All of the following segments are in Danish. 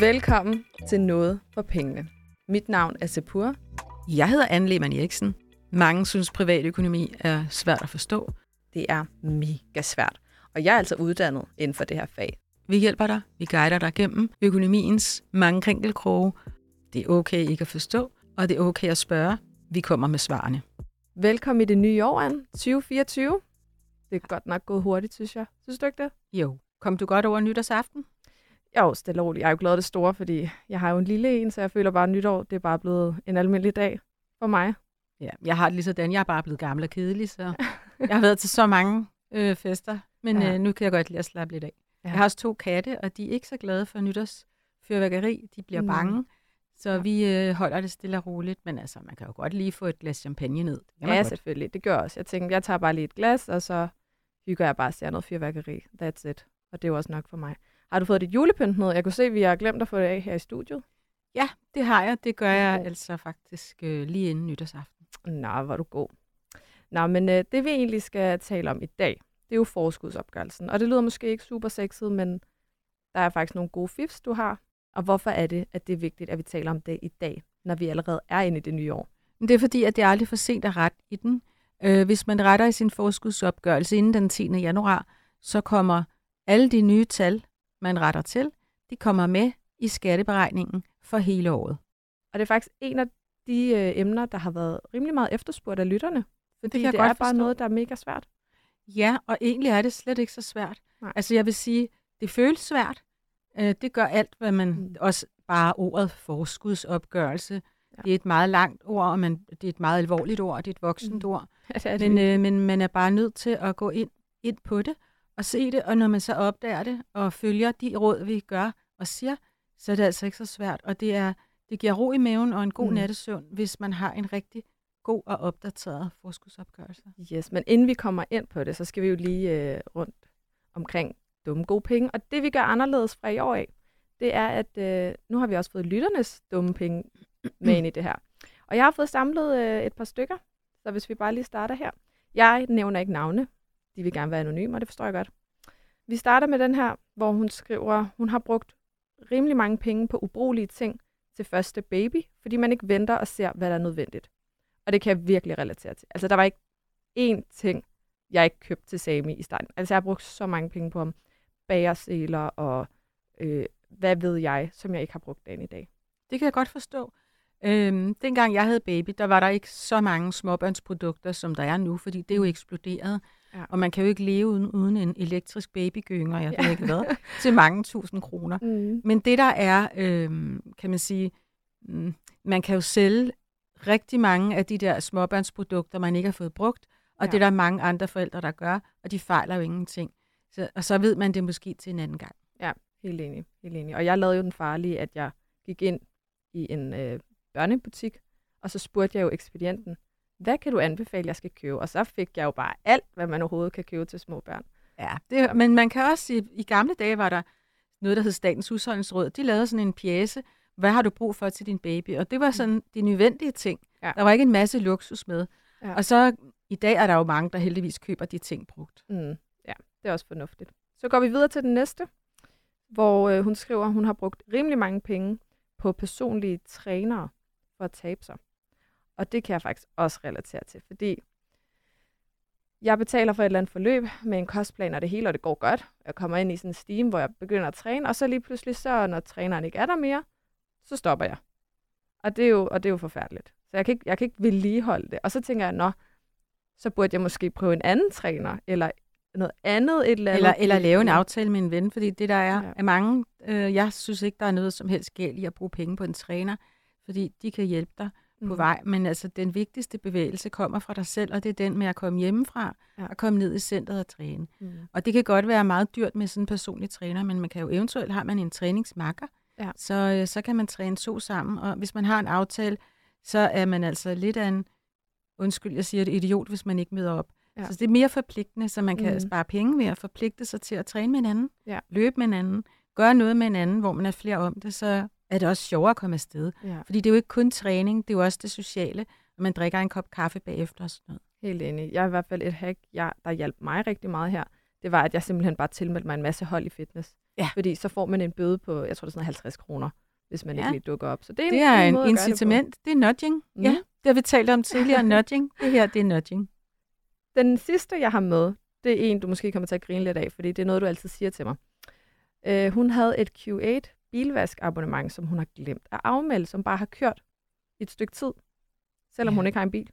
Velkommen til Noget for Pengene. Mit navn er Sepur. Jeg hedder Anne Lehmann Eriksen. Mange synes, privatøkonomi er svært at forstå. Det er mega svært, og jeg er altså uddannet inden for det her fag. Vi hjælper dig, vi guider dig gennem økonomiens mange krinkelkroge. Det er okay ikke at forstå, og det er okay at spørge. Vi kommer med svarene. Velkommen i det nye år, Anne. 2024. Det er godt nok gået hurtigt, synes jeg. Synes du ikke det? Jo. Kom du godt over nytårsaften? Jo, stille og roligt. Jeg er jo glad det store, fordi jeg har jo en lille en, så jeg føler bare, at nytår det er bare blevet en almindelig dag for mig. Ja, jeg har det lige sådan. Jeg er bare blevet gammel og kedelig, så jeg har været til så mange øh, fester, men ja. øh, nu kan jeg godt lide at slappe lidt af. Ja. Jeg har også to katte, og de er ikke så glade for nytårsfyrværkeri. De bliver mm. bange. Så ja. vi øh, holder det stille og roligt, men altså, man kan jo godt lige få et glas champagne ned. Det ja, godt. selvfølgelig. Det gør også. Jeg tænkte, jeg tager bare lige et glas, og så hygger jeg bare og ser noget fyrværkeri. That's it. Og det er jo også nok for mig. Har du fået dit julepynt med? Jeg kunne se, at vi har glemt at få det af her i studiet. Ja, det har jeg. Det gør jeg altså faktisk øh, lige inden nytårsaften. Nå, hvor du god. Nå, men øh, det vi egentlig skal tale om i dag, det er jo forskudsopgørelsen. Og det lyder måske ikke super sexet, men der er faktisk nogle gode fifs, du har. Og hvorfor er det, at det er vigtigt, at vi taler om det i dag, når vi allerede er inde i det nye år? Det er fordi, at det er aldrig for sent at rette i den. Øh, hvis man retter i sin forskudsopgørelse inden den 10. januar, så kommer alle de nye tal, man retter til, de kommer med i skatteberegningen for hele året. Og det er faktisk en af de øh, emner, der har været rimelig meget efterspurgt af lytterne. Fordi det, det er bare noget, der er mega svært. Ja, og egentlig er det slet ikke så svært. Nej. Altså jeg vil sige, det føles svært. Øh, det gør alt, hvad man... Mm. Også bare ordet forskudsopgørelse. Ja. Det er et meget langt ord, men det er et meget alvorligt ord, det er et voksent mm. ord. Ja, det det men, øh, men man er bare nødt til at gå ind, ind på det og se det, og når man så opdager det og følger de råd, vi gør og siger, så er det altså ikke så svært. Og det, er, det giver ro i maven og en god mm. nattesøvn, hvis man har en rigtig god og opdateret forskudsopgørelse. Yes, men inden vi kommer ind på det, så skal vi jo lige øh, rundt omkring dumme gode penge. Og det vi gør anderledes fra i år af, det er, at øh, nu har vi også fået lytternes dumme penge med ind i det her. Og jeg har fået samlet øh, et par stykker, så hvis vi bare lige starter her. Jeg nævner ikke navne, de vil gerne være anonyme, og det forstår jeg godt. Vi starter med den her, hvor hun skriver, hun har brugt rimelig mange penge på ubrugelige ting til første baby, fordi man ikke venter og ser, hvad der er nødvendigt. Og det kan jeg virkelig relatere til. Altså, der var ikke én ting, jeg ikke købte til Sami i starten. Altså, jeg har brugt så mange penge på ham. Bagerseler og øh, hvad ved jeg, som jeg ikke har brugt dagen i dag. Det kan jeg godt forstå. Øhm, dengang jeg havde baby, der var der ikke så mange småbørnsprodukter, som der er nu, fordi det er jo eksploderet. Ja. Og man kan jo ikke leve uden, uden en elektrisk babygynger, jeg ja. ved ikke hvad, til mange tusind kroner. Mm. Men det der er, øhm, kan man sige, mm, man kan jo sælge rigtig mange af de der småbørnsprodukter, man ikke har fået brugt, og ja. det er der mange andre forældre, der gør, og de fejler jo ingenting. Så, og så ved man det måske til en anden gang. Ja, helt enig. Helt enig. Og jeg lavede jo den farlige, at jeg gik ind i en øh, børnebutik, og så spurgte jeg jo ekspedienten, hvad kan du anbefale, jeg skal købe? Og så fik jeg jo bare alt, hvad man overhovedet kan købe til små børn. Ja, det, men man kan også sige, i gamle dage var der noget, der hed Statens Husholdningsråd. De lavede sådan en pjæse, hvad har du brug for til din baby? Og det var sådan de nødvendige ting. Ja. Der var ikke en masse luksus med. Ja. Og så i dag er der jo mange, der heldigvis køber de ting brugt. Mm. Ja, det er også fornuftigt. Så går vi videre til den næste, hvor øh, hun skriver, at hun har brugt rimelig mange penge på personlige trænere for at tabe sig. Og det kan jeg faktisk også relatere til, fordi jeg betaler for et eller andet forløb med en kostplan og det hele, og det går godt. Jeg kommer ind i sådan en steam, hvor jeg begynder at træne, og så lige pludselig, så når træneren ikke er der mere, så stopper jeg. Og det er jo, og det er jo forfærdeligt. Så jeg kan, ikke, jeg kan ikke vedligeholde det. Og så tænker jeg, nå, så burde jeg måske prøve en anden træner, eller noget andet, et eller andet. Eller, eller lave en aftale med en ven, fordi det der er, ja. er mange, øh, jeg synes ikke, der er noget som helst galt i at bruge penge på en træner, fordi de kan hjælpe dig mm. på vej. Men altså, den vigtigste bevægelse kommer fra dig selv, og det er den med at komme hjemmefra ja. og komme ned i centret og træne. Mm. Og det kan godt være meget dyrt med sådan en personlig træner, men man kan jo eventuelt, har man en træningsmakker, ja. så, øh, så kan man træne to sammen. Og hvis man har en aftale, så er man altså lidt af en, undskyld, jeg siger det, idiot, hvis man ikke møder op. Ja. Så det er mere forpligtende, så man kan mm. spare penge ved at forpligte sig til at træne med hinanden, ja. løbe med hinanden, gøre noget med hinanden, hvor man er flere om det, så er det også sjovere at komme afsted. Ja. Fordi det er jo ikke kun træning, det er jo også det sociale, og man drikker en kop kaffe bagefter og sådan noget. Helt enig. Jeg er i hvert fald et hack, jeg, der hjalp mig rigtig meget her. Det var, at jeg simpelthen bare tilmeldte mig en masse hold i fitness. Ja. Fordi så får man en bøde på, jeg tror det er sådan 50 kroner, hvis man ja. ikke lige dukker op. Så det er en, det er en, en incitament. Det, det er nudging. Mm. Ja, det har vi talt om tidligere. nudging. Det her, det er nudging. Den sidste, jeg har med, det er en, du måske kommer til at grine lidt af, fordi det er noget, du altid siger til mig. Uh, hun havde et Q8 bilvaskabonnement, som hun har glemt at afmelde, som bare har kørt et stykke tid, selvom ja. hun ikke har en bil.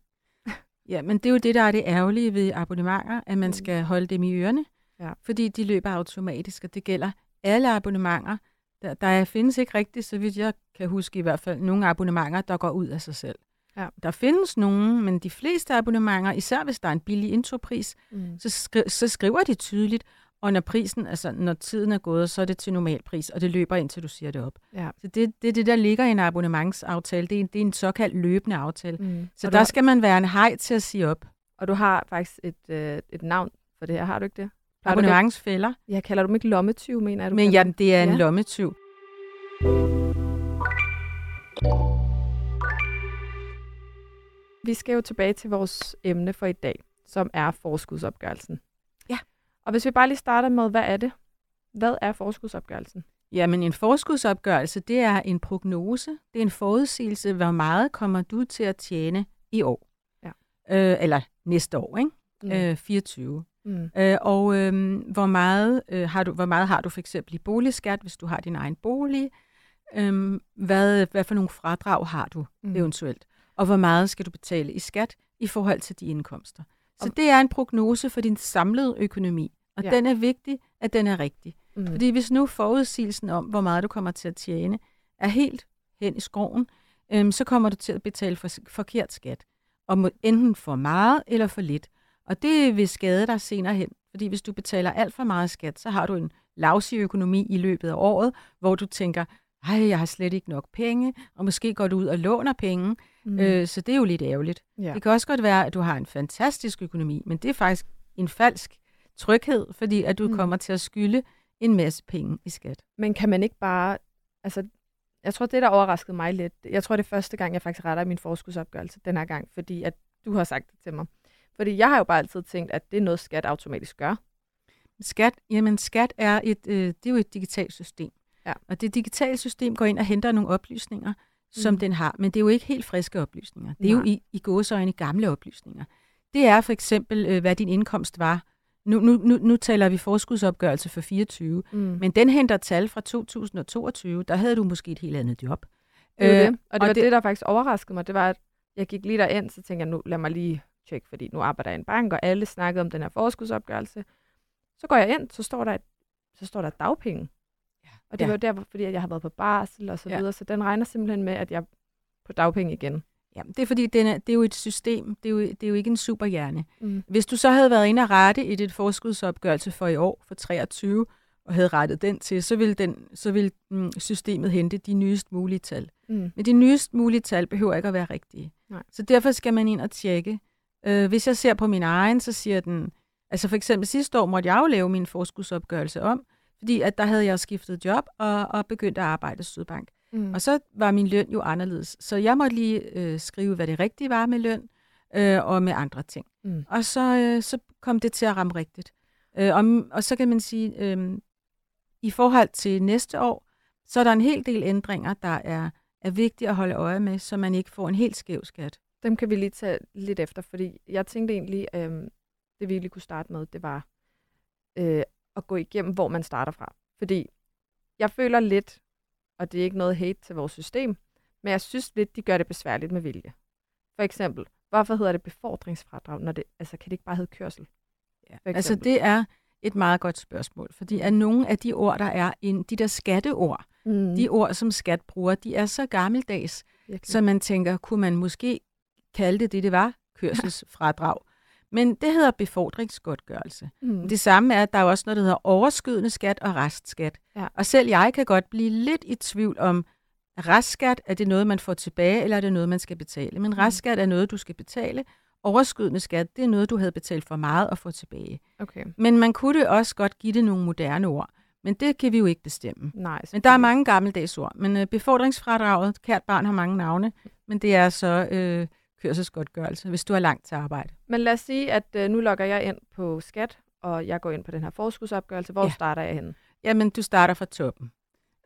Ja, men det er jo det, der er det ærgerlige ved abonnementer, at man mm. skal holde dem i ørerne, ja. fordi de løber automatisk, og det gælder alle abonnementer. Der, der findes ikke rigtigt, så vidt jeg kan huske i hvert fald, nogle abonnementer, der går ud af sig selv. Ja. Der findes nogle, men de fleste abonnementer, især hvis der er en billig intropris, mm. så, skri- så skriver de tydeligt, og når prisen, altså når tiden er gået, så er det til normalpris, og det løber indtil du siger det op. Ja. Så det, det det, der ligger i en abonnementsaftale. Det er det er en såkaldt løbende aftale. Mm. Så og der har... skal man være en hej til at sige op. Og du har faktisk et, øh, et navn for det her, har du ikke det? Abonnementsfælder. Ja, kalder du dem ikke lommetyv, mener jeg? Du Men ja, det er en ja. lommetyv. Vi skal jo tilbage til vores emne for i dag, som er forskudsopgørelsen. Og hvis vi bare lige starter med, hvad er det? Hvad er forskudsopgørelsen? Jamen en forskudsopgørelse, det er en prognose, det er en forudsigelse, hvor meget kommer du til at tjene i år. Ja. Øh, eller næste år, ikke? Mm. Øh, 24. Mm. Øh, og øh, hvor, meget, øh, har du, hvor meget har du for eksempel i boligskat, hvis du har din egen bolig? Øh, hvad, hvad for nogle fradrag har du mm. eventuelt? Og hvor meget skal du betale i skat i forhold til de indkomster? Så det er en prognose for din samlede økonomi. Og ja. den er vigtig, at den er rigtig. Mm. Fordi hvis nu forudsigelsen om, hvor meget du kommer til at tjene, er helt hen i skoven, øhm, så kommer du til at betale for, forkert skat. Og må enten for meget eller for lidt. Og det vil skade dig senere hen. Fordi hvis du betaler alt for meget skat, så har du en lavsig økonomi i løbet af året, hvor du tænker, ej, jeg har slet ikke nok penge, og måske går du ud og låner penge, mm. øh, så det er jo lidt ærgerligt. Ja. Det kan også godt være, at du har en fantastisk økonomi, men det er faktisk en falsk tryghed, fordi at du mm. kommer til at skylde en masse penge i skat. Men kan man ikke bare, altså, jeg tror, det der overraskede mig lidt, jeg tror, det er første gang, jeg faktisk retter min forskudsopgørelse den her gang, fordi at du har sagt det til mig. Fordi jeg har jo bare altid tænkt, at det er noget, skat automatisk gør. Skat, jamen skat er et, øh, det er jo et digitalt system. Ja. Og det digitale system går ind og henter nogle oplysninger, som mm. den har. Men det er jo ikke helt friske oplysninger. Det er Nej. jo i, i gåsøjne gamle oplysninger. Det er for eksempel, øh, hvad din indkomst var. Nu, nu, nu, nu taler vi forskudsopgørelse for 24, mm. men den henter tal fra 2022. Der havde du måske et helt andet job. Det øh, det. Og det og var det, det, der faktisk overraskede mig. Det var, at jeg gik lige derind, så tænkte jeg, nu lad mig lige tjekke, fordi nu arbejder jeg i en bank, og alle snakkede om den her forskudsopgørelse. Så går jeg ind, så står der, så står der dagpenge. Og det ja. var der, fordi jeg har været på barsel og så ja. videre, så den regner simpelthen med, at jeg er på dagpenge igen. Ja, det er fordi, den er, det er jo et system, det er jo, det er jo ikke en superhjerne. Mm. Hvis du så havde været inde og rette i dit forskudsopgørelse for i år, for 23, og havde rettet den til, så ville, den, så ville mm, systemet hente de nyest mulige tal. Mm. Men de nyest mulige tal behøver ikke at være rigtige. Nej. Så derfor skal man ind og tjekke. Øh, hvis jeg ser på min egen, så siger den, altså for eksempel sidste år måtte jeg jo lave min forskudsopgørelse om, fordi at der havde jeg skiftet job og, og begyndt at arbejde i Sydbank. Mm. Og så var min løn jo anderledes. Så jeg måtte lige øh, skrive, hvad det rigtige var med løn øh, og med andre ting. Mm. Og så, øh, så kom det til at ramme rigtigt. Øh, og, og så kan man sige, øh, i forhold til næste år, så er der en hel del ændringer, der er, er vigtige at holde øje med, så man ikke får en helt skæv skat. Dem kan vi lige tage lidt efter, fordi jeg tænkte egentlig, øh, det vi lige kunne starte med, det var, øh, at gå igennem, hvor man starter fra. Fordi jeg føler lidt, og det er ikke noget hate til vores system, men jeg synes lidt, de gør det besværligt med vilje. For eksempel, hvorfor hedder det befordringsfradrag, når det, altså kan det ikke bare hedde kørsel? Ja. Altså det er et meget godt spørgsmål, fordi at nogle af de ord, der er in, de der skatteord, mm. de ord, som skat bruger, de er så gammeldags, Virkelig. så man tænker, kunne man måske kalde det det, det var, kørselsfradrag. Men det hedder befordringsgodtgørelse. Mm. Det samme er, at der er også noget, der hedder overskydende skat og restskat. Ja. Og selv jeg kan godt blive lidt i tvivl om, restskat, er det noget, man får tilbage, eller er det noget, man skal betale? Men mm. restskat er noget, du skal betale. Overskydende skat, det er noget, du havde betalt for meget og få tilbage. Okay. Men man kunne også godt give det nogle moderne ord. Men det kan vi jo ikke bestemme. Nej, men der er mange gammeldags ord. Men uh, befordringsfradraget, kært barn har mange navne, men det er så... Uh, kørselsgodtgørelse, hvis du har langt til arbejde. Men lad os sige, at øh, nu logger jeg ind på skat, og jeg går ind på den her forskudsopgørelse. Hvor ja. starter jeg henne? Jamen, du starter fra toppen.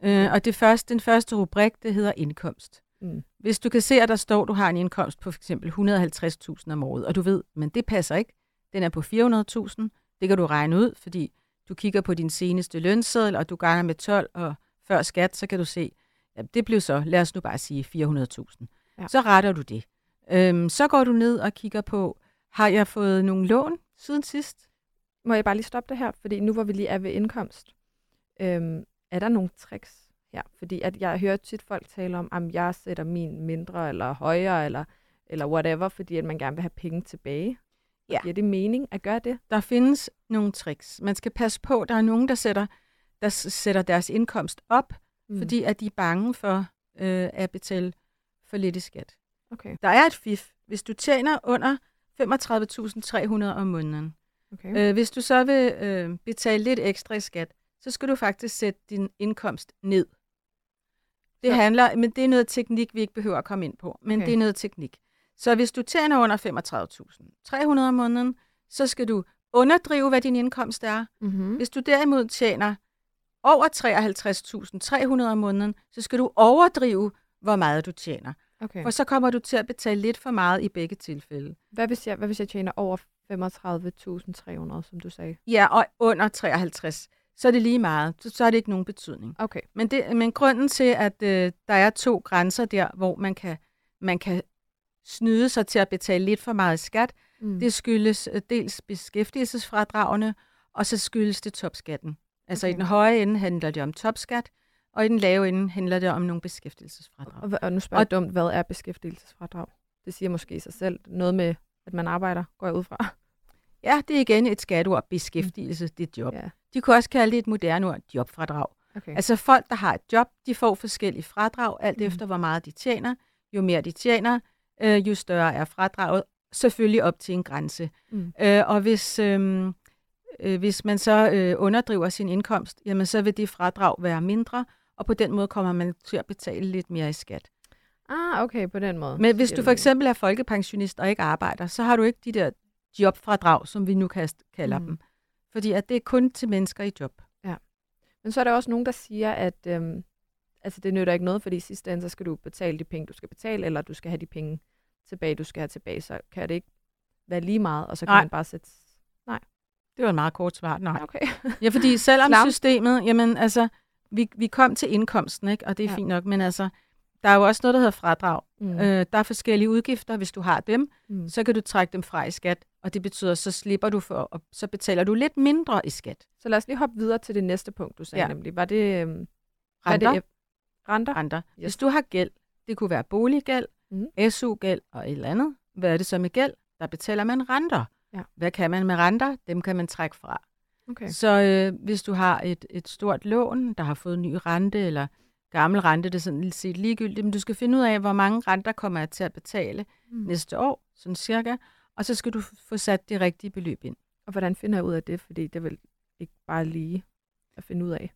Øh, og det første, den første rubrik, det hedder indkomst. Mm. Hvis du kan se, at der står, at du har en indkomst på f.eks. 150.000 om året, og du ved, men det passer ikke, den er på 400.000, det kan du regne ud, fordi du kigger på din seneste lønseddel, og du ganger med 12, og før skat, så kan du se, at det blev så, lad os nu bare sige 400.000. Ja. Så retter du det. Øhm, så går du ned og kigger på, har jeg fået nogle lån siden sidst? Må jeg bare lige stoppe det her, fordi nu hvor vi lige er ved indkomst, øhm, er der nogle tricks her? Fordi at jeg hører tit folk tale om, at jeg sætter min mindre eller højere, eller, eller whatever, fordi at man gerne vil have penge tilbage. Ja. Giver det mening at gøre det? Der findes nogle tricks. Man skal passe på, der er nogen, der sætter, der sætter deres indkomst op, mm. fordi at de er bange for øh, at betale for lidt i skat. Okay. Der er et fif. Hvis du tjener under 35.300 om måneden, okay. øh, hvis du så vil øh, betale lidt ekstra i skat, så skal du faktisk sætte din indkomst ned. Det så. handler, men det er noget teknik, vi ikke behøver at komme ind på, men okay. det er noget teknik. Så hvis du tjener under 35.300 om måneden, så skal du underdrive, hvad din indkomst er. Mm-hmm. Hvis du derimod tjener over 53.300 om måneden, så skal du overdrive, hvor meget du tjener. Okay. For så kommer du til at betale lidt for meget i begge tilfælde. Hvad hvis jeg, hvad hvis jeg tjener over 35.300, som du sagde? Ja, og under 53 så er det lige meget. Så, så er det ikke nogen betydning. Okay. Men, det, men grunden til, at øh, der er to grænser der, hvor man kan, man kan snyde sig til at betale lidt for meget skat, mm. det skyldes øh, dels beskæftigelsesfradragene, og så skyldes det topskatten. Altså okay. i den høje ende handler det om topskat, og i den lave ende handler det om nogle beskæftigelsesfradrag. Og, og nu spørger jeg dumt, hvad er beskæftigelsesfradrag? Det siger måske i sig selv noget med, at man arbejder, går jeg ud fra. Ja, det er igen et skatteord, beskæftigelse, mm. det er job. Ja. De kunne også kalde det et moderne ord, jobfradrag. Okay. Altså folk, der har et job, de får forskellige fradrag, alt mm. efter hvor meget de tjener. Jo mere de tjener, øh, jo større er fradraget, selvfølgelig op til en grænse. Mm. Øh, og hvis, øh, øh, hvis man så øh, underdriver sin indkomst, jamen så vil det fradrag være mindre, og på den måde kommer man til at betale lidt mere i skat. Ah, okay, på den måde. Men hvis du for eksempel er folkepensionist og ikke arbejder, så har du ikke de der jobfradrag, som vi nu kalder mm. dem. Fordi at det er kun til mennesker i job. Ja. Men så er der også nogen, der siger, at øhm, altså, det nytter ikke noget, fordi i sidste ende, så skal du betale de penge, du skal betale, eller du skal have de penge tilbage, du skal have tilbage. Så kan det ikke være lige meget, og så kan Nej. man bare sætte... Det var en meget kort svar. Nej. Okay. ja, fordi selvom Slam. systemet, jamen altså, vi, vi kom til indkomsten, ikke? og det er ja. fint nok, men altså, der er jo også noget, der hedder fradrag. Mm. Øh, der er forskellige udgifter. Hvis du har dem, mm. så kan du trække dem fra i skat, og det betyder, så slipper du for, og så betaler du lidt mindre i skat. Så lad os lige hoppe videre til det næste punkt, du sagde ja. nemlig. Var det... Øhm, renter? det, renter? Renter. Yes. Hvis du har gæld, det kunne være boliggæld, mm. SU-gæld og et eller andet. Hvad er det så med gæld? Der betaler man renter. Ja. Hvad kan man med renter? Dem kan man trække fra. Okay. Så øh, hvis du har et, et stort lån, der har fået ny rente, eller gammel rente, det er sådan set ligegyldigt, men du skal finde ud af, hvor mange renter kommer jeg til at betale mm. næste år, sådan cirka, og så skal du få sat det rigtige beløb ind. Og hvordan finder jeg ud af det? Fordi det er vel ikke bare lige at finde ud af.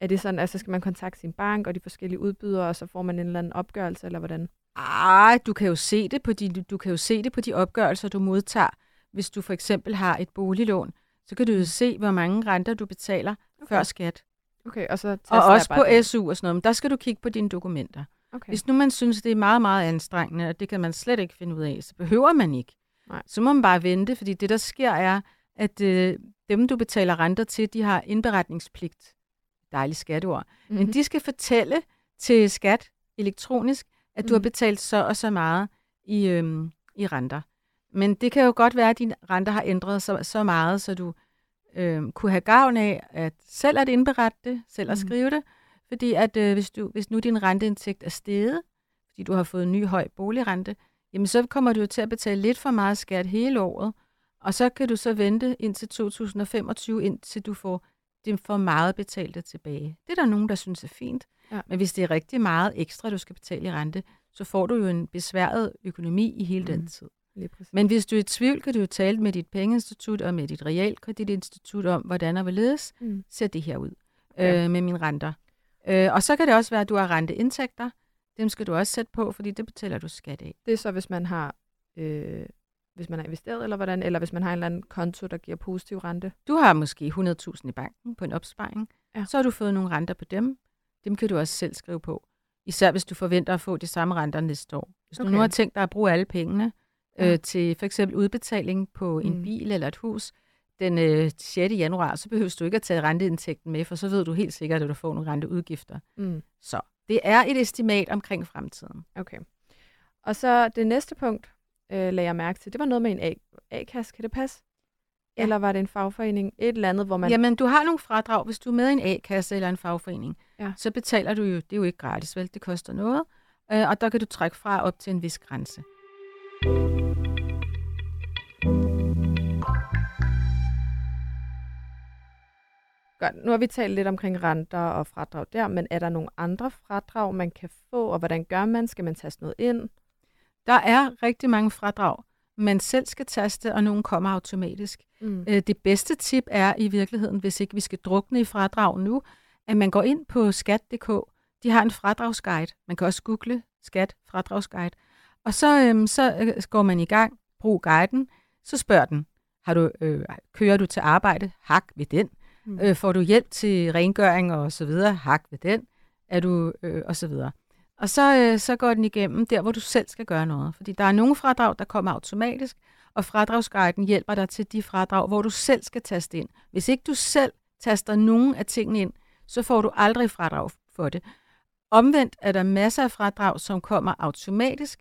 Er det sådan, altså skal man kontakte sin bank og de forskellige udbydere, og så får man en eller anden opgørelse, eller hvordan? Ah, du kan jo se det på de, du kan jo se det på de opgørelser, du modtager. Hvis du for eksempel har et boliglån, så kan du jo se, hvor mange renter du betaler okay. før skat. Okay, og så og også på det. SU og sådan noget, men der skal du kigge på dine dokumenter. Okay. Hvis nu man synes, det er meget, meget anstrengende, og det kan man slet ikke finde ud af, så behøver man ikke. Nej. Så må man bare vente, fordi det, der sker, er, at øh, dem, du betaler renter til, de har indberetningspligt. Dejligt skatteord. Mm-hmm. Men de skal fortælle til skat elektronisk, at mm. du har mhm. betalt så og så meget i, øhm, i renter. Men det kan jo godt være, at dine renter har ændret så, så meget, så du øh, kunne have gavn af at selv at indberette det, selv at mm. skrive det. Fordi at øh, hvis, du, hvis nu din renteindtægt er steget, fordi du har fået en ny høj boligrente, jamen så kommer du jo til at betale lidt for meget skat hele året, og så kan du så vente indtil 2025, indtil du får det for meget betalte tilbage. Det er der nogen, der synes er fint. Ja. Men hvis det er rigtig meget ekstra, du skal betale i rente, så får du jo en besværet økonomi i hele mm. den tid. Men hvis du er i tvivl, kan du jo tale med dit pengeinstitut og med dit realkreditinstitut om, hvordan og hvorledes mm. ser det her ud ja. øh, med mine renter. Øh, og så kan det også være, at du har renteindtægter. Dem skal du også sætte på, fordi det betaler du skat af. Det er så, hvis man har øh, hvis man er investeret, eller hvordan? Eller hvis man har en eller anden konto, der giver positiv rente? Du har måske 100.000 i banken på en opsparing. Ja. Så har du fået nogle renter på dem. Dem kan du også selv skrive på. Især hvis du forventer at få de samme renter næste år. Hvis okay. du nu har tænkt dig at bruge alle pengene ja. øh, til for eksempel udbetaling på en mm. bil eller et hus den øh, 6. januar, så behøver du ikke at tage renteindtægten med, for så ved du helt sikkert, at du får nogle renteudgifter. Mm. Så det er et estimat omkring fremtiden. Okay. Og så det næste punkt, øh, lagde jeg mærke til, det var noget med en A-kasse. Kan det passe? Ja. Eller var det en fagforening? Et eller andet, hvor man... Jamen, du har nogle fradrag. Hvis du er med i en A-kasse eller en fagforening, ja. så betaler du jo, det er jo ikke gratis, vel? Det koster noget. Øh, og der kan du trække fra op til en vis grænse. Godt. Nu har vi talt lidt omkring renter og fradrag der, men er der nogle andre fradrag, man kan få, og hvordan gør man? Skal man taste noget ind? Der er rigtig mange fradrag, man selv skal taste, og nogle kommer automatisk. Mm. Øh, det bedste tip er i virkeligheden, hvis ikke vi skal drukne i fradrag nu, at man går ind på skat.dk. De har en fradragsguide. Man kan også google skat fradragsguide. Og så, øhm, så øh, går man i gang, brug guiden, så spørger den, har du, øh, kører du til arbejde? Hak ved den. Mm. Øh, får du hjælp til rengøring og så videre? Hak ved den. Er du, øh, og så videre. Og så, øh, så går den igennem der, hvor du selv skal gøre noget. Fordi der er nogle fradrag, der kommer automatisk, og fradragsguiden hjælper dig til de fradrag, hvor du selv skal taste ind. Hvis ikke du selv taster nogen af tingene ind, så får du aldrig fradrag for det. Omvendt er der masser af fradrag, som kommer automatisk.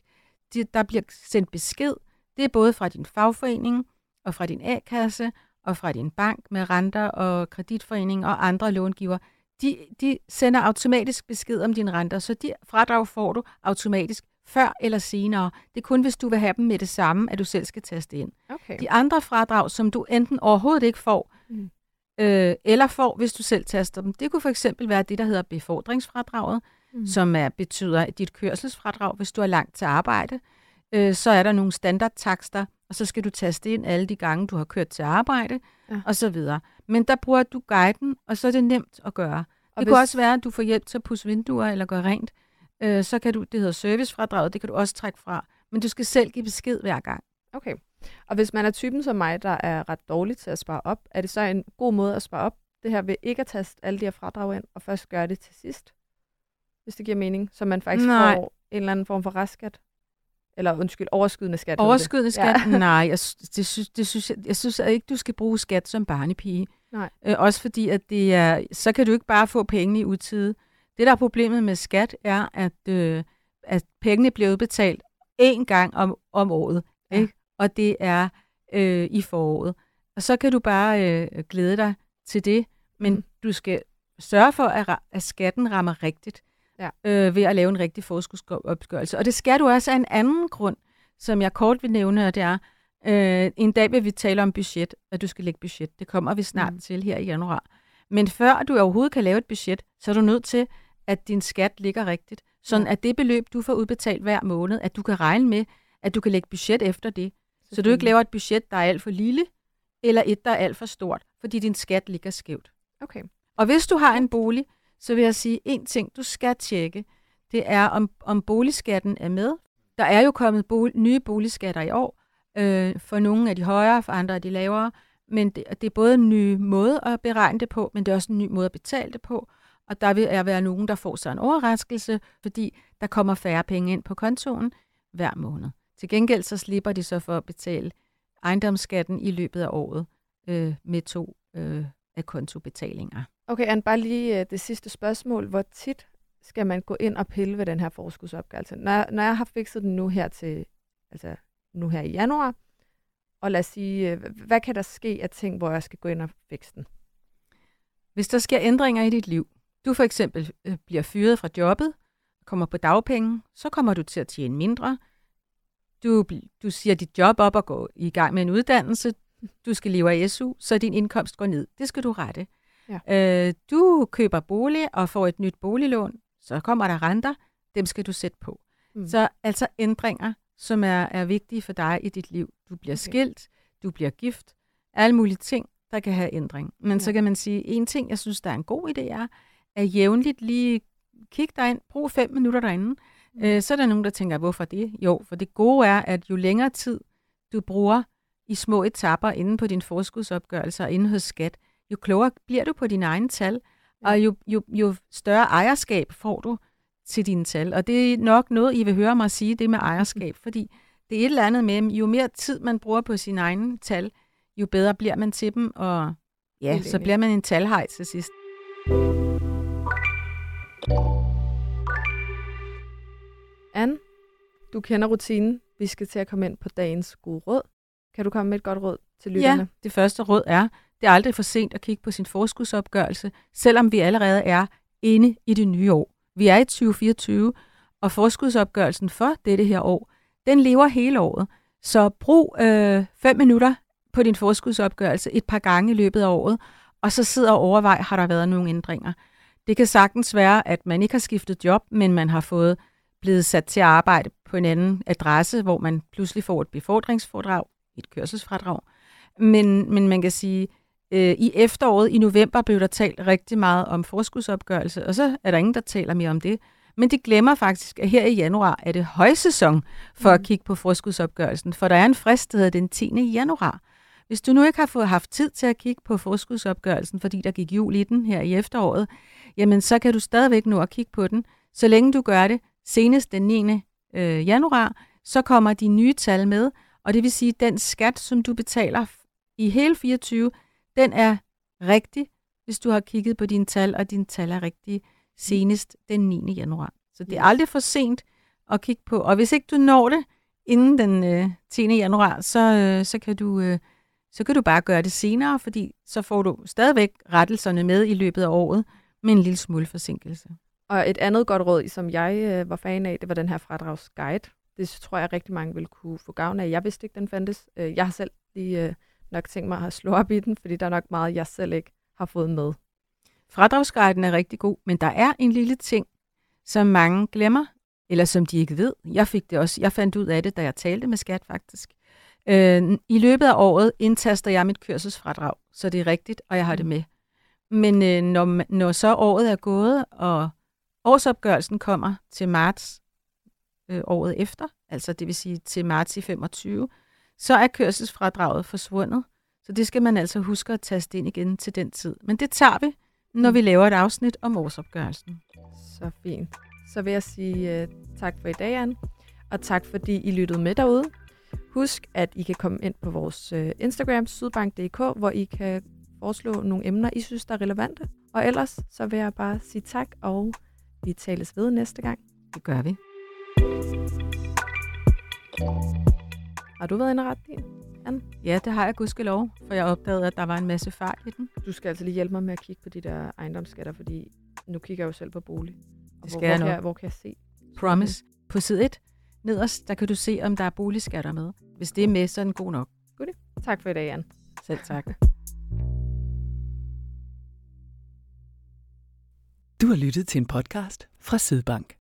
De, der bliver sendt besked. Det er både fra din fagforening og fra din A-kasse og fra din bank med renter og kreditforening og andre långiver, de, de sender automatisk besked om dine renter, så de fradrag får du automatisk før eller senere. Det er kun, hvis du vil have dem med det samme, at du selv skal taste ind. Okay. De andre fradrag, som du enten overhovedet ikke får, mm. øh, eller får, hvis du selv taster dem, det kunne for eksempel være det, der hedder befordringsfradraget, mm. som er, betyder dit kørselsfradrag, hvis du er langt til arbejde. Øh, så er der nogle standardtakster, og så skal du taste ind alle de gange, du har kørt til arbejde, ja. og så videre. Men der bruger du guiden, og så er det nemt at gøre. Og det hvis... kunne også være, at du får hjælp til at pusse vinduer eller gøre rent. Øh, så kan du, det hedder servicefradraget, det kan du også trække fra. Men du skal selv give besked hver gang. Okay. Og hvis man er typen som mig, der er ret dårlig til at spare op, er det så en god måde at spare op, det her ved ikke at taste alle de her fradrag ind, og først gøre det til sidst? Hvis det giver mening, så man faktisk Nej. får en eller anden form for restskat? Eller undskyld, overskydende skat. Overskydende skat? Ja. Nej, jeg, det synes, det synes, jeg, jeg synes at ikke, du skal bruge skat som barnepige. Nej. Øh, også fordi, at det er, så kan du ikke bare få penge i utide. Det, der er problemet med skat, er, at, øh, at pengene bliver udbetalt én gang om, om året. Ja. Ikke? Og det er øh, i foråret. Og så kan du bare øh, glæde dig til det, men mm. du skal sørge for, at, at skatten rammer rigtigt ja. øh, ved at lave en rigtig forskudsopgørelse. Og det skal du også af en anden grund, som jeg kort vil nævne, og det er, øh, en dag vil vi tale om budget, at du skal lægge budget. Det kommer vi snart mm. til her i januar. Men før du overhovedet kan lave et budget, så er du nødt til, at din skat ligger rigtigt. Sådan ja. at det beløb, du får udbetalt hver måned, at du kan regne med, at du kan lægge budget efter det. Så du ikke laver et budget, der er alt for lille, eller et, der er alt for stort, fordi din skat ligger skævt. Okay. Og hvis du har en bolig, så vil jeg sige en ting, du skal tjekke. Det er, om, om boligskatten er med. Der er jo kommet bol- nye boligskatter i år. Øh, for nogle er de højere, for andre er de lavere. Men det, det er både en ny måde at beregne det på, men det er også en ny måde at betale det på. Og der vil være nogen, der får sig en overraskelse, fordi der kommer færre penge ind på kontoen hver måned. Til gengæld så slipper de så for at betale ejendomsskatten i løbet af året øh, med to øh, af kontobetalinger. Okay, Anne, bare lige uh, det sidste spørgsmål. Hvor tit skal man gå ind og pille ved den her forskudsopgørelse? Når, når jeg har fikset den nu her til, altså nu her i januar, og lad os sige, uh, hvad kan der ske af ting, hvor jeg skal gå ind og fikse den? Hvis der sker ændringer i dit liv, du for eksempel øh, bliver fyret fra jobbet, kommer på dagpenge, så kommer du til at tjene mindre. Du, du siger dit job op og går i gang med en uddannelse. Du skal leve af SU, så din indkomst går ned. Det skal du rette. Ja. Øh, du køber bolig og får et nyt boliglån, så kommer der renter, dem skal du sætte på. Mm. Så altså ændringer, som er, er vigtige for dig i dit liv. Du bliver okay. skilt, du bliver gift, alle mulige ting, der kan have ændring. Men ja. så kan man sige, en ting, jeg synes, der er en god idé, er, at jævnligt lige kigge dig ind, brug fem minutter derinde. Mm. Øh, så er der nogen, der tænker, hvorfor det? Jo, for det gode er, at jo længere tid du bruger i små etapper inde på din forskudsopgørelse og inde hos skat, jo klogere bliver du på dine egne tal, og jo, jo, jo større ejerskab får du til dine tal. Og det er nok noget, I vil høre mig sige, det med ejerskab, fordi det er et eller andet med, jo mere tid man bruger på sine egne tal, jo bedre bliver man til dem, og ja, så bliver man en talhej til sidst. Anne, du kender rutinen. Vi skal til at komme ind på dagens gode råd. Kan du komme med et godt råd til lytterne? Ja, det første råd er, det er aldrig for sent at kigge på sin forskudsopgørelse, selvom vi allerede er inde i det nye år. Vi er i 2024, og forskudsopgørelsen for dette her år, den lever hele året. Så brug øh, fem minutter på din forskudsopgørelse et par gange i løbet af året, og så sidder og overvej, har der været nogle ændringer. Det kan sagtens være, at man ikke har skiftet job, men man har fået blevet sat til at arbejde på en anden adresse, hvor man pludselig får et befordringsfordrag, et kørselsfradrag. Men, men man kan sige, øh, i efteråret, i november, blev der talt rigtig meget om forskudsopgørelse, og så er der ingen, der taler mere om det. Men de glemmer faktisk, at her i januar er det højsæson for at mm. kigge på forskudsopgørelsen, for der er en frist, der hedder den 10. januar. Hvis du nu ikke har fået haft tid til at kigge på forskudsopgørelsen, fordi der gik jul i den her i efteråret, jamen så kan du stadigvæk nå at kigge på den. Så længe du gør det senest den 9. Øh, januar, så kommer de nye tal med, og det vil sige, at den skat, som du betaler i hele 24, den er rigtig, hvis du har kigget på dine tal, og dine tal er rigtige senest den 9. januar. Så det er aldrig for sent at kigge på. Og hvis ikke du når det inden den øh, 10. januar, så, øh, så, kan du, øh, så kan du bare gøre det senere, fordi så får du stadigvæk rettelserne med i løbet af året med en lille smule forsinkelse. Og et andet godt råd, som jeg øh, var fan af, det var den her fradragsguide. Det tror jeg rigtig mange vil kunne få gavn af. Jeg vidste ikke, den fandtes. Øh, jeg har selv lige øh, nok tænkt mig at slå op i den, fordi der er nok meget, jeg selv ikke har fået med. Fradragsguiden er rigtig god, men der er en lille ting, som mange glemmer, eller som de ikke ved. Jeg fik det også. Jeg fandt ud af det, da jeg talte med skat faktisk. Øh, I løbet af året indtaster jeg mit kørselsfradrag, så det er rigtigt, og jeg har det mm. med. Men øh, når, når så året er gået, og årsopgørelsen kommer til marts øh, året efter, altså det vil sige til marts i 25, så er kørselsfradraget forsvundet. Så det skal man altså huske at taste ind igen til den tid. Men det tager vi, når vi laver et afsnit om årsopgørelsen. Så fint. Så vil jeg sige uh, tak for i dag, Anne. Og tak fordi I lyttede med derude. Husk, at I kan komme ind på vores uh, Instagram, sydbank.dk, hvor I kan foreslå nogle emner, I synes, der er relevante. Og ellers så vil jeg bare sige tak, og vi tales ved næste gang. Det gør vi. Har du været inde og ret din? Anne? Ja, det har jeg gudskelov, for jeg opdagede, at der var en masse fejl i den. Du skal altså lige hjælpe mig med at kigge på de der ejendomsskatter, fordi nu kigger jeg jo selv på bolig. Og det skal hvor, jeg hvor, kan jeg, hvor kan jeg se? Promise. På side 1, nederst, der kan du se, om der er boligskatter med. Hvis det er med, så er den god nok. Godt. Tak for i dag, Jan. Selv tak. Du har lyttet til en podcast fra Sydbank.